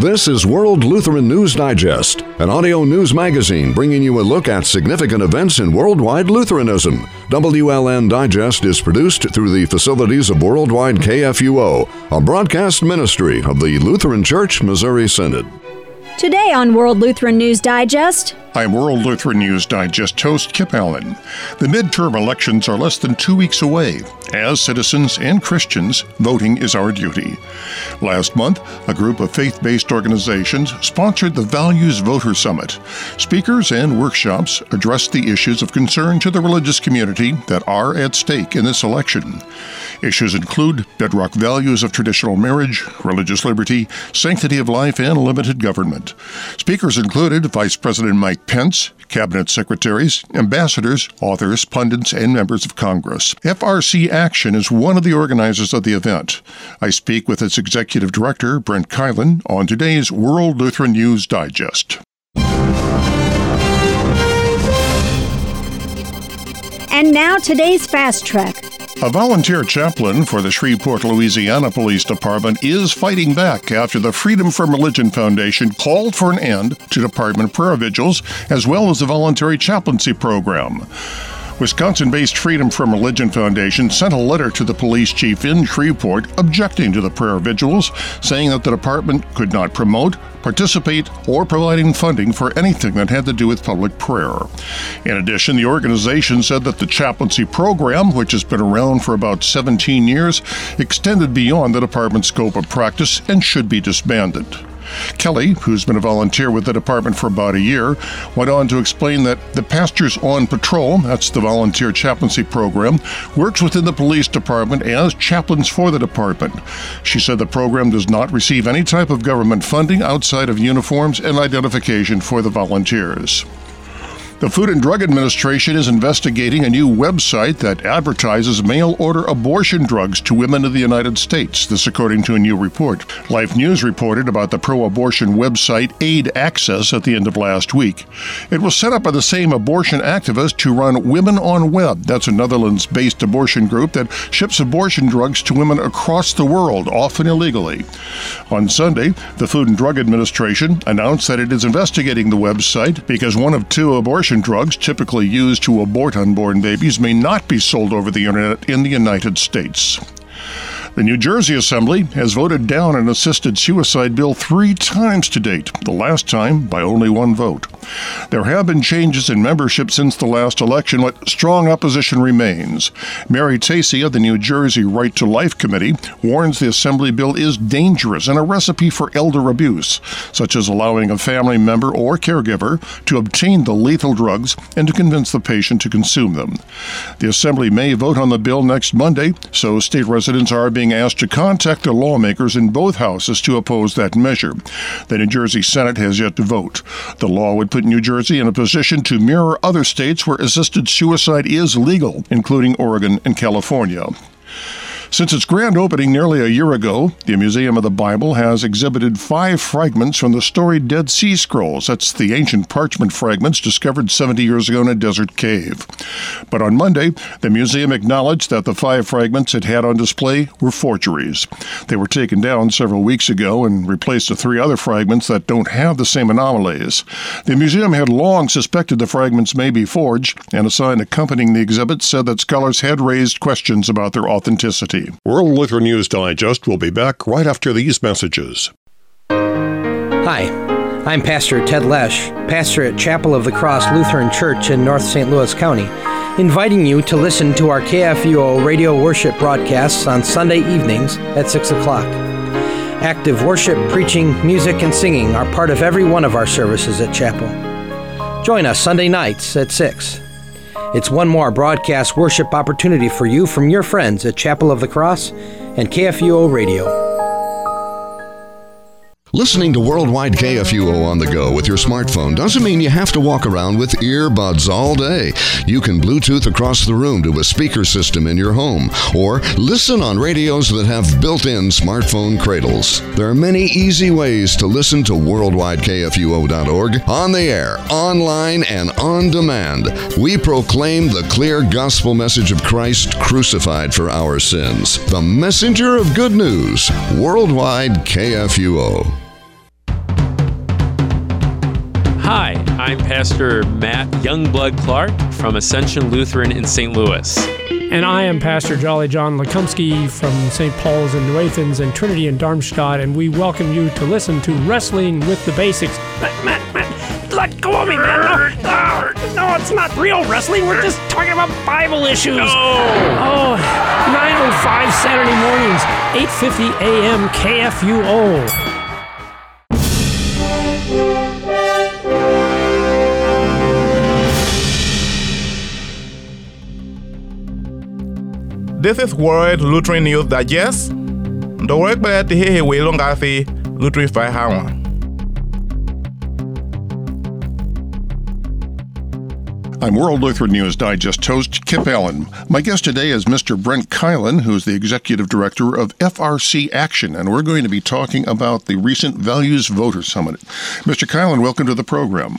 This is World Lutheran News Digest, an audio news magazine bringing you a look at significant events in worldwide Lutheranism. WLN Digest is produced through the facilities of Worldwide KFUO, a broadcast ministry of the Lutheran Church Missouri Synod. Today on World Lutheran News Digest, I'm World Lutheran News Digest host Kip Allen. The midterm elections are less than two weeks away. As citizens and Christians, voting is our duty. Last month, a group of faith based organizations sponsored the Values Voter Summit. Speakers and workshops addressed the issues of concern to the religious community that are at stake in this election. Issues include bedrock values of traditional marriage, religious liberty, sanctity of life, and limited government. Speakers included Vice President Mike Pence, cabinet secretaries, ambassadors, authors, pundits, and members of Congress. FRC Action is one of the organizers of the event. I speak with its executive director, Brent Keilen, on today's World Lutheran News Digest. And now today's Fast Track. A volunteer chaplain for the Shreveport, Louisiana Police Department is fighting back after the Freedom from Religion Foundation called for an end to department prayer vigils as well as the voluntary chaplaincy program. Wisconsin based Freedom from Religion Foundation sent a letter to the police chief in Shreveport objecting to the prayer vigils, saying that the department could not promote, participate, or providing funding for anything that had to do with public prayer. In addition, the organization said that the chaplaincy program, which has been around for about 17 years, extended beyond the department's scope of practice and should be disbanded. Kelly, who's been a volunteer with the department for about a year, went on to explain that the Pastors on Patrol, that's the volunteer chaplaincy program, works within the police department as chaplains for the department. She said the program does not receive any type of government funding outside of uniforms and identification for the volunteers. The Food and Drug Administration is investigating a new website that advertises mail order abortion drugs to women in the United States, this according to a new report. Life News reported about the pro abortion website Aid Access at the end of last week. It was set up by the same abortion activist to run Women on Web. That's a Netherlands based abortion group that ships abortion drugs to women across the world, often illegally. On Sunday, the Food and Drug Administration announced that it is investigating the website because one of two abortion abortion drugs typically used to abort unborn babies may not be sold over the internet in the United States. The New Jersey Assembly has voted down an assisted suicide bill three times to date, the last time by only one vote. There have been changes in membership since the last election, but strong opposition remains. Mary Tasy of the New Jersey Right to Life Committee warns the Assembly bill is dangerous and a recipe for elder abuse, such as allowing a family member or caregiver to obtain the lethal drugs and to convince the patient to consume them. The Assembly may vote on the bill next Monday, so state residents are being being asked to contact the lawmakers in both houses to oppose that measure. The New Jersey Senate has yet to vote. The law would put New Jersey in a position to mirror other states where assisted suicide is legal, including Oregon and California. Since its grand opening nearly a year ago, the Museum of the Bible has exhibited five fragments from the storied Dead Sea Scrolls. That's the ancient parchment fragments discovered 70 years ago in a desert cave. But on Monday, the museum acknowledged that the five fragments it had on display were forgeries. They were taken down several weeks ago and replaced with three other fragments that don't have the same anomalies. The museum had long suspected the fragments may be forged, and a sign accompanying the exhibit said that scholars had raised questions about their authenticity. World Lutheran News Digest will be back right after these messages. Hi, I'm Pastor Ted Lesh, pastor at Chapel of the Cross Lutheran Church in North St. Louis County, inviting you to listen to our KFUO radio worship broadcasts on Sunday evenings at 6 o'clock. Active worship, preaching, music, and singing are part of every one of our services at Chapel. Join us Sunday nights at 6. It's one more broadcast worship opportunity for you from your friends at Chapel of the Cross and KFUO Radio. Listening to Worldwide KFUO on the go with your smartphone doesn't mean you have to walk around with earbuds all day. You can Bluetooth across the room to a speaker system in your home or listen on radios that have built in smartphone cradles. There are many easy ways to listen to worldwidekfuo.org on the air, online, and on demand. We proclaim the clear gospel message of Christ crucified for our sins. The messenger of good news, Worldwide KFUO. Hi, I'm Pastor Matt Youngblood Clark from Ascension Lutheran in St. Louis. And I am Pastor Jolly John Lekumsky from St. Paul's in New Athens and Trinity in Darmstadt, and we welcome you to listen to Wrestling with the Basics. Matt, Matt, Matt, let go of me, man. No, no, no, it's not real wrestling. We're just talking about Bible issues. No. Oh, 9.05 Saturday mornings, 8.50 a.m. KFUO. This is World Lutheran News Digest. The work by the Hehe Wailongasi Lutheran Fire Hawan. I'm World Lutheran News Digest host Kip Allen. My guest today is Mr. Brent Keilen, who's the Executive Director of FRC Action, and we're going to be talking about the recent Values Voter Summit. Mr. Keilen, welcome to the program.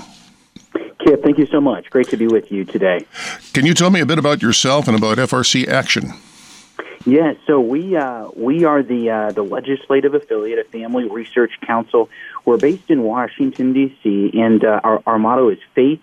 Kip, thank you so much. Great to be with you today. Can you tell me a bit about yourself and about FRC Action? Yeah, so we uh, we are the uh, the legislative affiliate of Family Research Council. We're based in Washington D.C. and uh, our our motto is faith,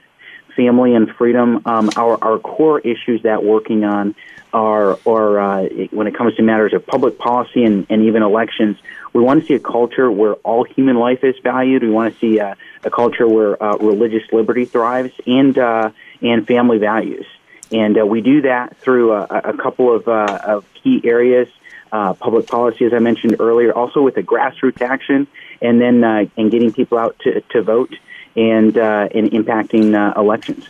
family, and freedom. Um, our our core issues that working on are are uh, when it comes to matters of public policy and, and even elections. We want to see a culture where all human life is valued. We want to see a, a culture where uh, religious liberty thrives and uh, and family values. And uh, we do that through a, a couple of, uh, of key areas. Uh, public policy, as I mentioned earlier, also with the grassroots action, and then uh, and getting people out to, to vote and uh, and impacting uh, elections.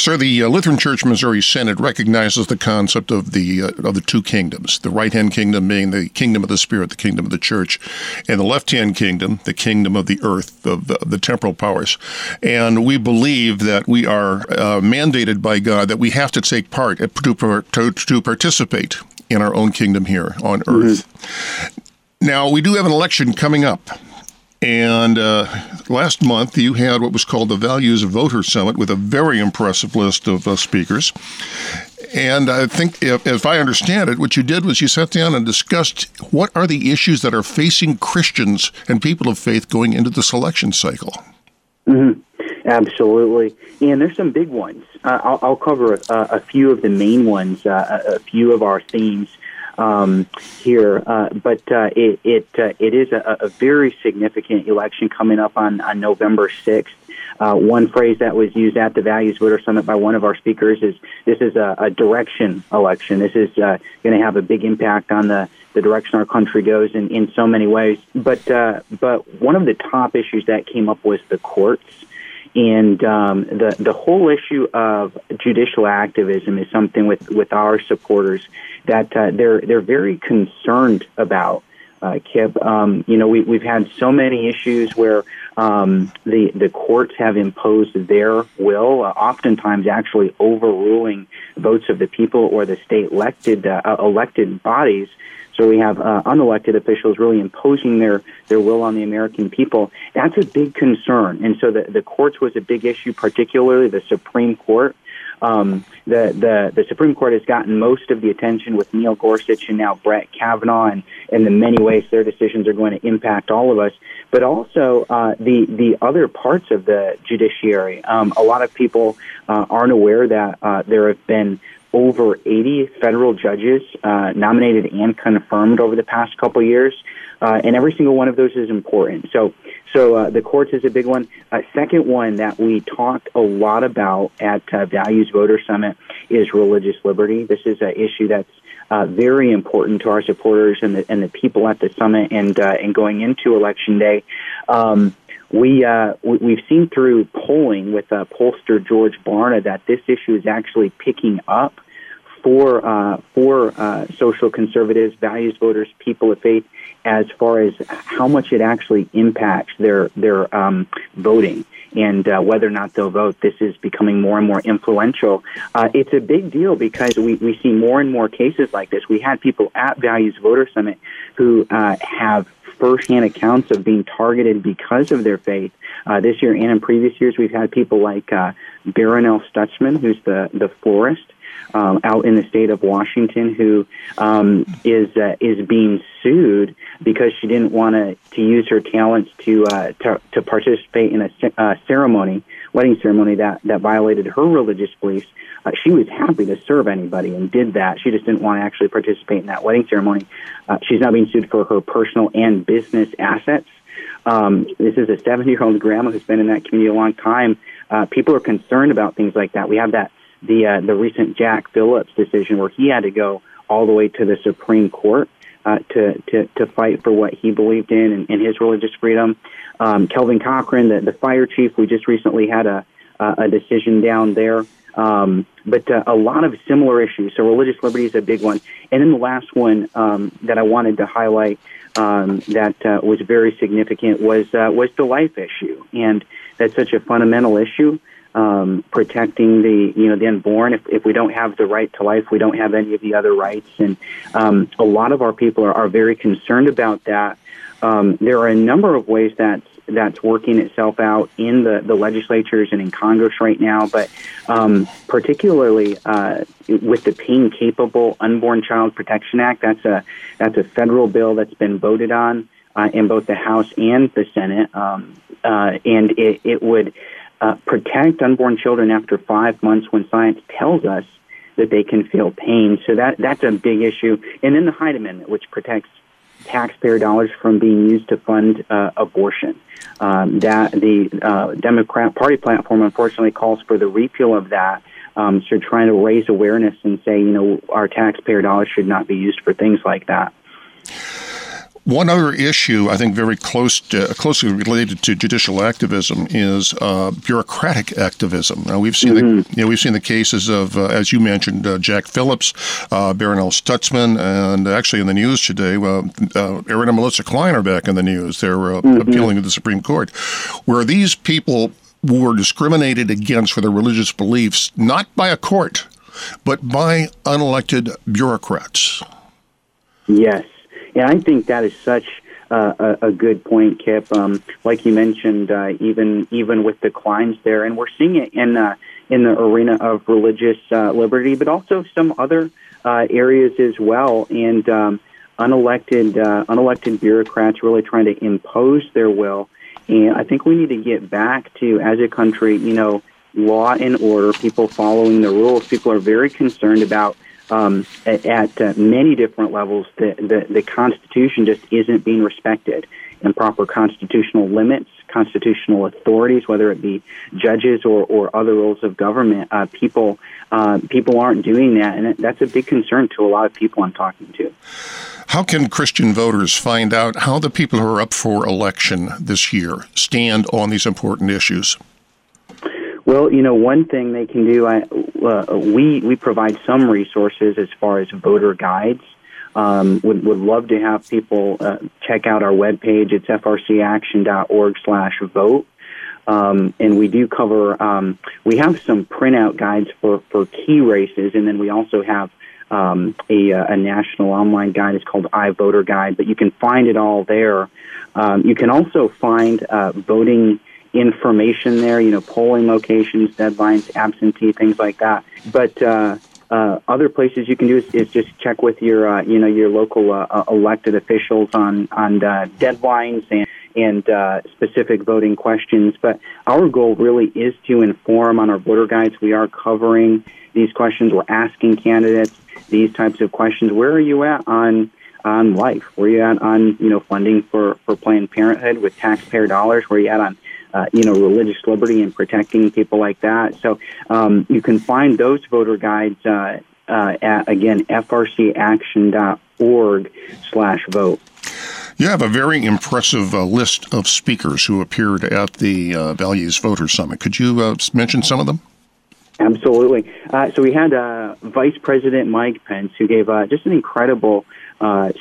Sir, the uh, Lutheran Church Missouri Synod recognizes the concept of the uh, of the two kingdoms. The right hand kingdom being the kingdom of the Spirit, the kingdom of the Church, and the left hand kingdom, the kingdom of the earth, of the, the, temporal powers. And we believe that we are uh, mandated by God that we have to take part to, to, to participate in our own kingdom here on earth. Mm-hmm. Now, we do have an election coming up. And uh, last month, you had what was called the Values Voter Summit with a very impressive list of uh, speakers. And I think, if, if, I understand it, what you did was you sat down and discussed what are the issues that are facing Christians and people of faith going into this election cycle. Mm-hmm. Absolutely. And there's some big ones. Uh, I'll, I'll, cover a, a, few of the main ones, uh, a, a, few of our themes um, here. Uh, but uh, it it, uh, it is a, a, very significant election coming up on, on November 6th. Uh, one phrase that was used at the Values Voter Summit by one of our speakers is this is a, a direction election. This is uh, going to have a big impact on the, the direction our country goes in, in so many ways. But uh, but one of the top issues that came up was the courts. And um, the the whole issue of judicial activism is something with, with our supporters that uh, they're they're very concerned about. Uh, Kip, um, you know, we, we've had so many issues where um, the the courts have imposed their will, uh, oftentimes actually overruling votes of the people or the state elected uh, elected bodies. So we have uh, unelected officials really imposing their, their will on the American people. That's a big concern. And so the, the courts was a big issue, particularly the Supreme Court. Um, the, the, the Supreme Court has gotten most of the attention with Neil Gorsuch and now Brett Kavanaugh, and in the many ways their decisions are going to impact all of us. But also uh, the the other parts of the judiciary. Um, a lot of people uh, aren't aware that uh, there have been over 80 federal judges uh, nominated and confirmed over the past couple years, uh, and every single one of those is important. So, so uh, the courts is a big one. A second one that we talked a lot about at uh, Values Voter Summit is religious liberty. This is an issue that's uh, very important to our supporters and the, and the people at the summit and uh, and going into election day. Um, we, uh, we have seen through polling with uh, pollster George Barna that this issue is actually picking up for uh, for uh, social conservatives, values voters, people of faith, as far as how much it actually impacts their their um, voting and uh, whether or not they'll vote. This is becoming more and more influential. Uh, it's a big deal because we, we see more and more cases like this. We had people at Values Voter Summit who uh, have firsthand accounts of being targeted because of their faith. Uh, this year and in previous years, we've had people like uh, Barronelle Stutzman, who's the, the florist, um, out in the state of Washington who um, is uh, is being sued because she didn't want to to use her talents to uh, to, to participate in a uh, ceremony, wedding ceremony that that violated her religious beliefs. Uh, she was happy to serve anybody and did that. She just didn't want to actually participate in that wedding ceremony. Uh, she's now being sued for her personal and business assets. Um, this is a 70 year old grandma who's been in that community a long time. Uh, people are concerned about things like that. We have that the uh, the recent Jack Phillips decision where he had to go all the way to the Supreme Court uh, to, to to fight for what he believed in and, and his religious freedom. Um, Kelvin Cochran, the, the fire chief, we just recently had a a decision down there. Um, but uh, a lot of similar issues. So religious liberty is a big one. And then the last one um, that I wanted to highlight um, that uh, was very significant was uh, was the life issue, and that's such a fundamental issue. Um, protecting the you know the unborn. If, if we don't have the right to life, we don't have any of the other rights, and um, a lot of our people are, are very concerned about that. Um, there are a number of ways that that's working itself out in the, the legislatures and in Congress right now, but um, particularly uh, with the Pain Capable Unborn Child Protection Act, that's a that's a federal bill that's been voted on uh, in both the House and the Senate, um, uh, and it, it would uh, protect unborn children after five months when science tells us that they can feel pain. So that that's a big issue. And then the Hyde Amendment, which protects taxpayer dollars from being used to fund uh, abortion. Um, that the uh, Democrat Party platform unfortunately calls for the repeal of that. Um, so trying to raise awareness and say, you know, our taxpayer dollars should not be used for things like that. One other issue, I think, very close to, closely related to judicial activism is uh, bureaucratic activism. Now, we've seen mm-hmm. the you know, we've seen the cases of, uh, as you mentioned, uh, Jack Phillips, uh, Barronelle Stutzman, and actually in the news today, uh, uh, Aaron and Melissa Klein are back in the news. They're mm-hmm. appealing to the Supreme Court, where these people were discriminated against for their religious beliefs, not by a court, but by unelected bureaucrats. Yes. And I think that is such uh, a, a, good point, Kip. Um, like you mentioned, uh, even even with the Kleins there, and we're seeing it in uh, in the arena of religious uh, liberty, but also some other uh, areas as well. And um, unelected uh, unelected bureaucrats really trying to impose their will. And I think we need to get back to, as a country, you know, law and order, people following the rules. People are very concerned about um, at, at uh, many different levels, the, the, the Constitution just isn't being respected. And proper constitutional limits, constitutional authorities, whether it be judges or, or other roles of government, uh, people uh, people aren't doing that, and that's a big concern to a lot of people I'm talking to. How can Christian voters find out how the people who are up for election this year stand on these important issues? Well, you know, one thing they can do, I, uh, we we provide some resources as far as voter guides. Um, would would love to have people uh, check out our webpage. It's frcaction.org/vote. Um, and we do cover. Um, we have some printout guides for for key races, and then we also have um, a, a, national online guide. It's called iVoter Guide, but you can find it all there. Um, you can also find uh, voting information there, you know, polling locations, deadlines, absentee, things like that. But uh, uh, other places you can do is, is just check with your, uh, you know, your local uh, uh elected officials on on uh, deadlines and and uh, specific voting questions. But our goal really is to inform on our voter guides. We are covering these questions. We're asking candidates these types of questions. Where are you at on on life? Where are you at on you know funding for for Planned Parenthood with taxpayer dollars? Where are you at on uh, you know, religious liberty and protecting people like that. So um, you can find those voter guides uh, uh, at again frcaction.org slash vote. You have a very impressive uh, list of speakers who appeared at the uh, Values Voter Summit. Could you uh, mention some of them? Absolutely. Uh, so we had uh, Vice President Mike Pence, who gave uh, just an incredible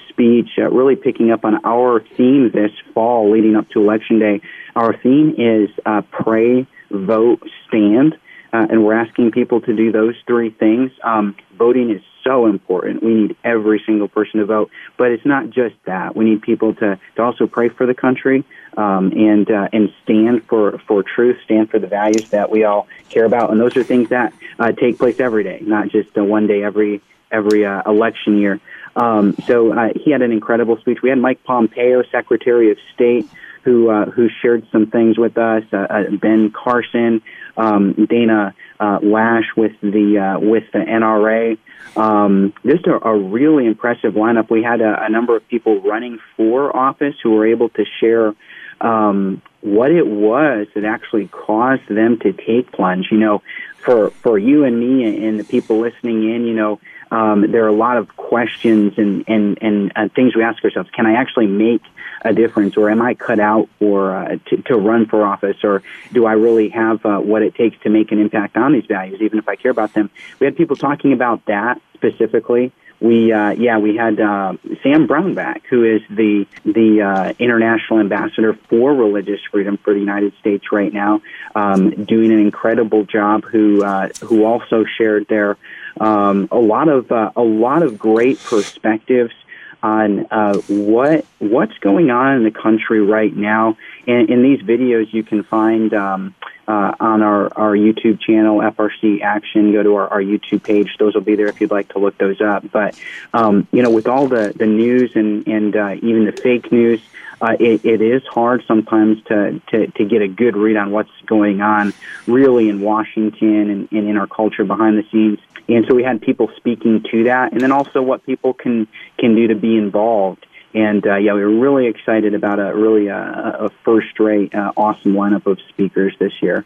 speech, really picking up on our theme this fall leading up to Election Day our theme is uh, pray, vote, stand. uh, and we're asking people to do those three things. Um, voting is so important. We need every single person to vote, but it's not just that. We need people to, to also pray for the country um, and uh, and stand for for truth, stand for the values that we all care about, and those are things that uh, take place every day, not just uh, one day every every uh, election year. Um, so uh, he had an incredible speech. We had Mike Pompeo, Secretary of State, who uh, who shared some things with us. Uh, uh, ben Carson, um, Dana uh, Loesch with the uh, with the NRA. Um, just a, a really impressive lineup. We had a, a number of people running for office who were able to share um, what it was that actually caused them to take plunge. You know, for for you and me and the people listening in, you know, um, there are a lot of questions and and and uh, things we ask ourselves. Can I actually make a difference, or am I cut out for uh, to, to run for office, or do I really have uh, what it takes to make an impact on these values, even if I care about them? We had people talking about that specifically we uh, yeah we had uh, Sam Brownback, who is the the uh, international ambassador for religious freedom for the United States right now, um, doing an incredible job. Who uh, who also shared there um, a lot of uh, a lot of great perspectives on uh, what what's going on in the country right now. And in these videos, you can find. Um, uh, on our, our YouTube channel, FRC Action. Go to our, our YouTube page; those will be there if you'd like to look those up. But um, you know, with all the the news and and uh, even the fake news, uh, it, it is hard sometimes to, to to get a good read on what's going on really in Washington and, and in our culture behind the scenes. And so we had people speaking to that, and then also what people can can do to be involved. And uh, yeah, we were really excited about a really uh, a first-rate, uh, awesome lineup of speakers this year.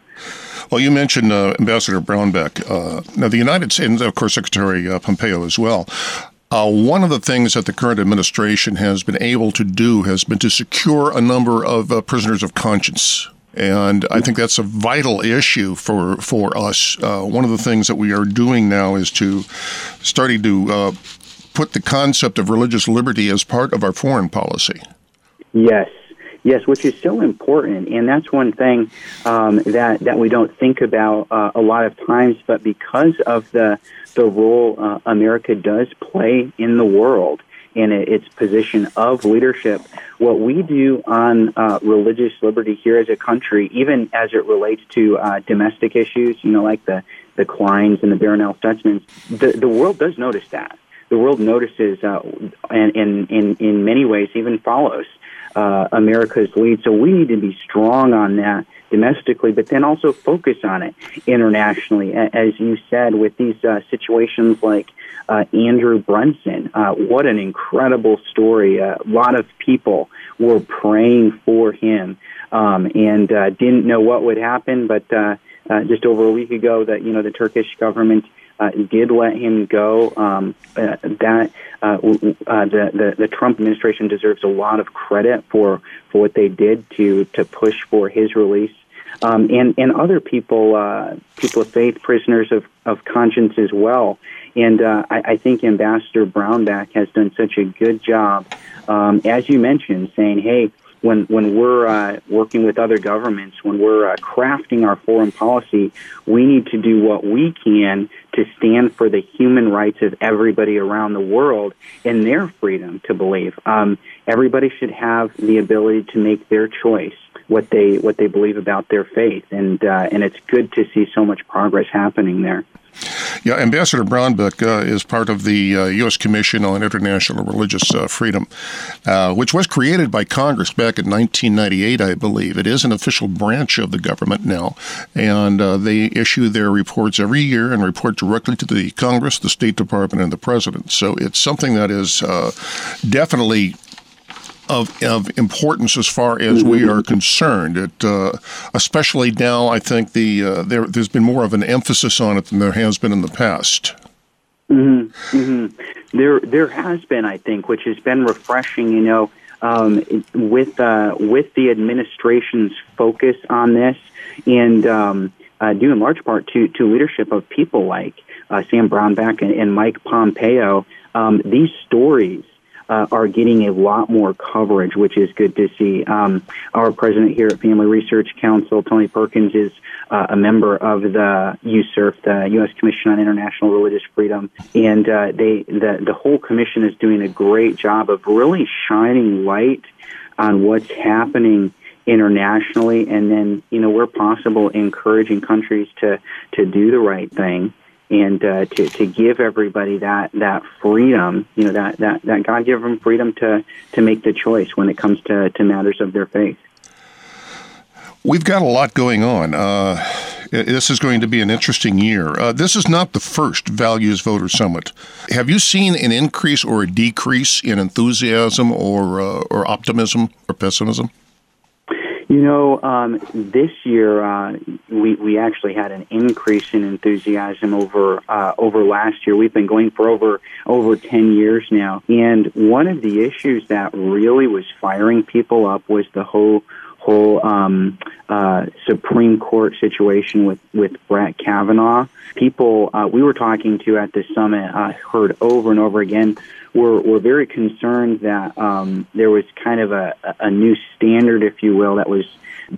Well, you mentioned uh, Ambassador Brownback. Uh, now, the United States, and of course, Secretary uh, Pompeo as well. one of the things that the current administration has been able to do has been to secure a number of prisoners of conscience and I think that's a vital issue for for us. Uh, one of the things that we are doing now is to starting to uh, put the concept of religious liberty as part of our foreign policy. Yes, yes, which is so important, and that's one thing um, that that we don't think about uh, a lot of times. But because of the the role uh, America does play in the world and its position of leadership, what we do on uh, religious liberty here as a country, even as it relates to uh, domestic issues, you know, like the the Kleins and the Barronelle Stutzmans, the the world does notice that the world notices uh, and, and, in in many ways even follows uh, America's lead. So we need to be strong on that domestically, but then also focus on it internationally. As you said, with these uh, situations like uh, Andrew Brunson, uh, what an incredible story. a lot of people were praying for him um, and uh, didn't know what would happen, but uh, uh, just over a week ago, that you know the Turkish government uh, did let him go. Um, uh, that uh, uh, the, the the Trump administration deserves a lot of credit for for what they did to to push for his release. Um, and and other people, uh, people of faith, prisoners of, of conscience as well. And uh, I, I think Ambassador Brownback has done such a good job, um, as you mentioned, saying, "Hey, when when we're uh, working with other governments, when we're uh, crafting our foreign policy, we need to do what we can to stand for the human rights of everybody around the world and their freedom to believe. Um, everybody should have the ability to make their choice what they what they believe about their faith, and uh, and it's good to see so much progress happening there. Yeah, Ambassador Brownback uh, is part of the uh, U.S. Commission on International Religious uh, Freedom, uh, which was created by Congress back in 1998, I believe. It is an official branch of the government now, and uh, they issue their reports every year and report directly to the Congress, the State Department, and the President. So it's something that is uh, definitely of, of importance as far as we are concerned. It, uh, especially now, I think the uh, there, has been more of an emphasis on it than there has been in the past. Mm-hmm. Mm-hmm. There, there has been, I think, which has been refreshing. You know, um, with uh, with the administration's focus on this, and um, uh, due in large part to to leadership of people like uh, Sam Brownback and, and Mike Pompeo, um, these stories uh, are getting a lot more coverage, which is good to see. Um, our president here at Family Research Council, Tony Perkins, is uh, a member of the USCIRF, the U.S. Commission on International Religious Freedom, and uh, they the the whole commission is doing a great job of really shining light on what's happening internationally, and then you know where possible, encouraging countries to to do the right thing and uh, to to give everybody that that freedom, you know, that that that God given freedom to to make the choice when it comes to to matters of their faith. We've got a lot going on. Uh, this is going to be an interesting year. Uh, this is not the first Values Voter Summit. Have you seen an increase or a decrease in enthusiasm or uh, or optimism or pessimism? You know, um, this year uh, we we actually had an increase in enthusiasm over uh, over last year. We've been going for over over ten years now, and one of the issues that really was firing people up was the whole whole um, uh, Supreme Court situation with with Brett Kavanaugh. People uh, we were talking to at the summit uh, heard over and over again were were very concerned that um, there was kind of a, a new standard, if you will, that was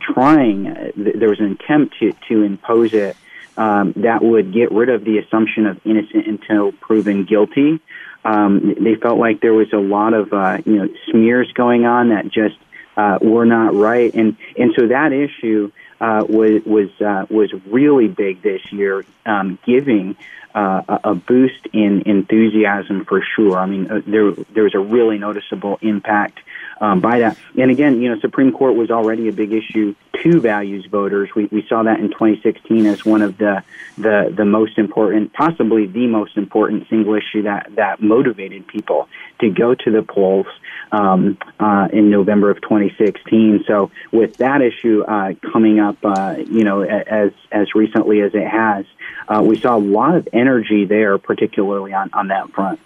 trying. Uh, there was an attempt to to impose it um, that would get rid of the assumption of innocent until proven guilty. Um, they felt like there was a lot of uh, you know smears going on that just uh, were not right, and and so that issue uh, was was uh, was really big this year, um, giving uh, a boost in enthusiasm for sure. I mean, uh, there there was a really noticeable impact um, by that. And again, you know, Supreme Court was already a big issue to values voters. We we saw that in 2016 as one of the the the most important, possibly the most important single issue that that motivated people to go to the polls um, uh, in November of 2016. So with that issue uh, coming up, uh, you know, as as recently as it has, uh, we saw a lot of energy there, particularly on, on that front.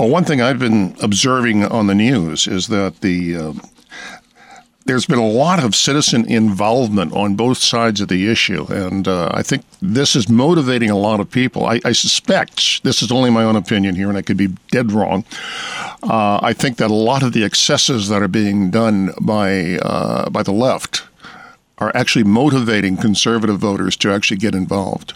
Well, one thing I've been observing on the news is that the uh, there's been a lot of citizen involvement on both sides of the issue, and uh, I think this is motivating a lot of people. I, I, suspect this is only my own opinion here, and I could be dead wrong. Uh, I think that a lot of the excesses that are being done by uh, by the left are actually motivating conservative voters to actually get involved.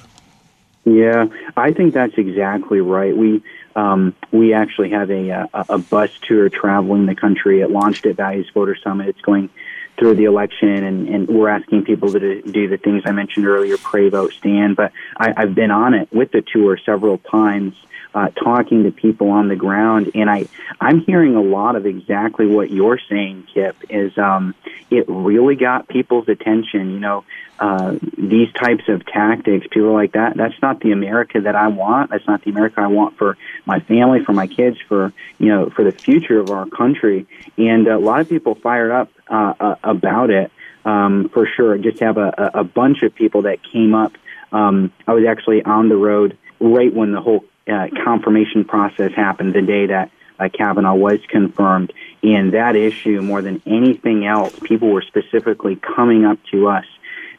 Yeah, I think that's exactly right. We um, we actually have a, a, a bus tour traveling the country. It launched at Values Voter Summit. It's going through the election, and, and we're asking people to do the things I mentioned earlier: pray, vote, stand. But I, I've been on it with the tour several times uh, talking to people on the ground, and I I'm hearing a lot of exactly what you're saying, Kip. Is um, it really got people's attention? You know, uh, these types of tactics, people like that. That's not the America that I want. That's not the America I want for my family, for my kids, for you know, for the future of our country. And a lot of people fired up uh, uh, about it. Um, for sure, just have a, a bunch of people that came up. Um, I was actually on the road right when the whole uh, confirmation process happened the day that uh, Kavanaugh was confirmed. And that issue, more than anything else, people were specifically coming up to us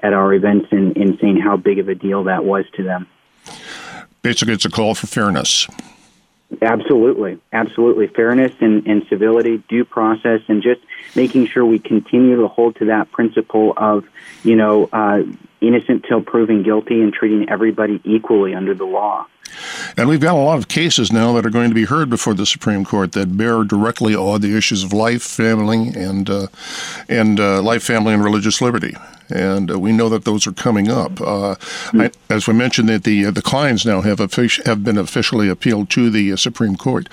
at our events and, and saying how big of a deal that was to them. Basically, it's a call for fairness. Absolutely, absolutely. Fairness and, and civility, due process, and just making sure we continue to hold to that principle of, you know, uh, innocent till proven guilty and treating everybody equally under the law. And we've got a lot of cases now that are going to be heard before the Supreme Court that bear directly on the issues of life, family, and uh, and uh, life, family, and religious liberty. And uh, we know that those are coming up. Mm-hmm. I, as we mentioned, that the uh, the Kleins now have offic- have been officially appealed to the uh, Supreme Court.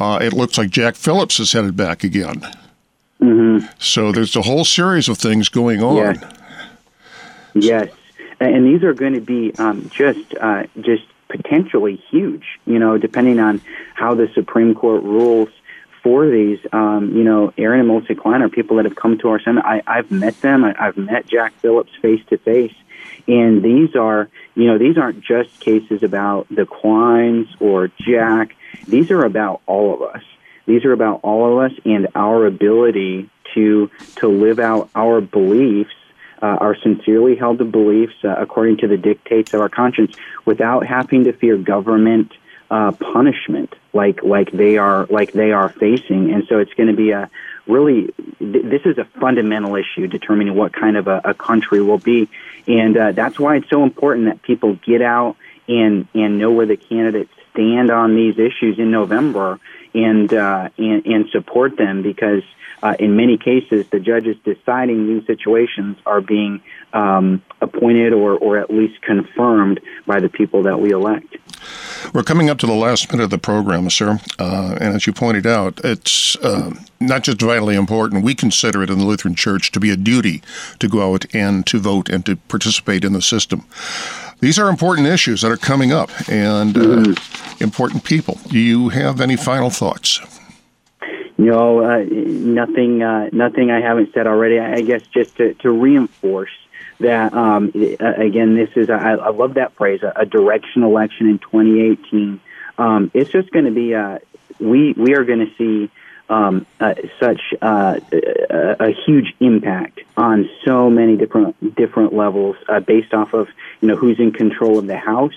it looks like Jack Phillips is headed back again. Mm-hmm. So there's a whole series of things going on. Yes. yes. And these are going to be um, just just potentially huge, you know, depending on how the Supreme Court rules for these. Um, you know, Aaron and Melissa Klein are people that have come to our center. I, I've met them. I, I've met Jack Phillips face to face. And these are, you know, these aren't just cases about the Kleins or Jack. These are about all of us. These are about all of us and our ability to to live out our beliefs uh, our sincerely held beliefs uh, according to the dictates of our conscience without having to fear government, uh, punishment like like they are like they are facing, and so it's going to be a really th- this is a fundamental issue determining what kind of a, a country will be, and uh, that's why it's so important that people get out and and know where the candidates stand on these issues in November and uh, and, and support them because uh, in many cases the judges deciding these situations are being um, appointed or or at least confirmed by the people that we elect. We're coming up to the last minute of the program, sir. Uh, and as you pointed out, it's uh, not just vitally important. We consider it in the Lutheran Church to be a duty to go out and to vote and to participate in the system. These are important issues that are coming up and uh, mm-hmm. important people. Do you have any final thoughts? No, uh, nothing. Uh, nothing I haven't said already. I guess just to, to reinforce that um, again, this is I, I love that phrase, a, a direction election in 2018. Um, it's just going to be a, we we are going to see um, uh, such uh, a, a, huge impact on so many different different levels uh, based off of you know who's in control of the House,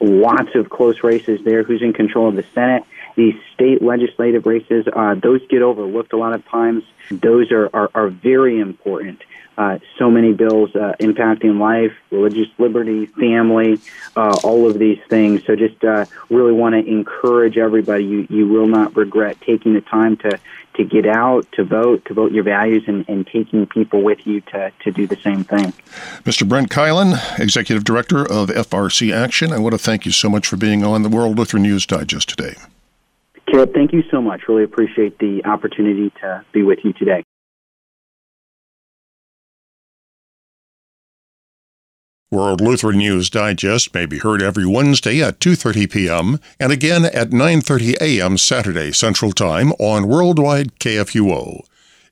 lots of close races there, who's in control of the Senate. These state legislative races, uh, those get overlooked a lot of times. Those are, are, are very important uh, so many bills uh, impacting life, religious liberty, family, uh, all of these things. So just uh, really want to encourage everybody. You, you will not regret taking the time to, to get out, to vote, to vote your values, and, and taking people with you to, to do the same thing. Mr. Brent Keilen, Executive Director of FRC Action, I want to thank you so much for being on the World Lutheran News Digest today. Caleb, thank you so much. Really appreciate the opportunity to be with you today. World Lutheran News Digest may be heard every Wednesday at 2:30 p.m. and again at 9:30 a.m. Saturday Central Time on Worldwide KFUO.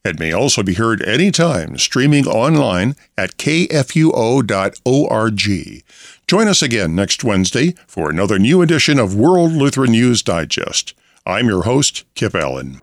It may also be heard anytime streaming online at kfuo.org. Join us again next Wednesday for another new edition of World Lutheran News Digest. I'm your host, Kip Allen.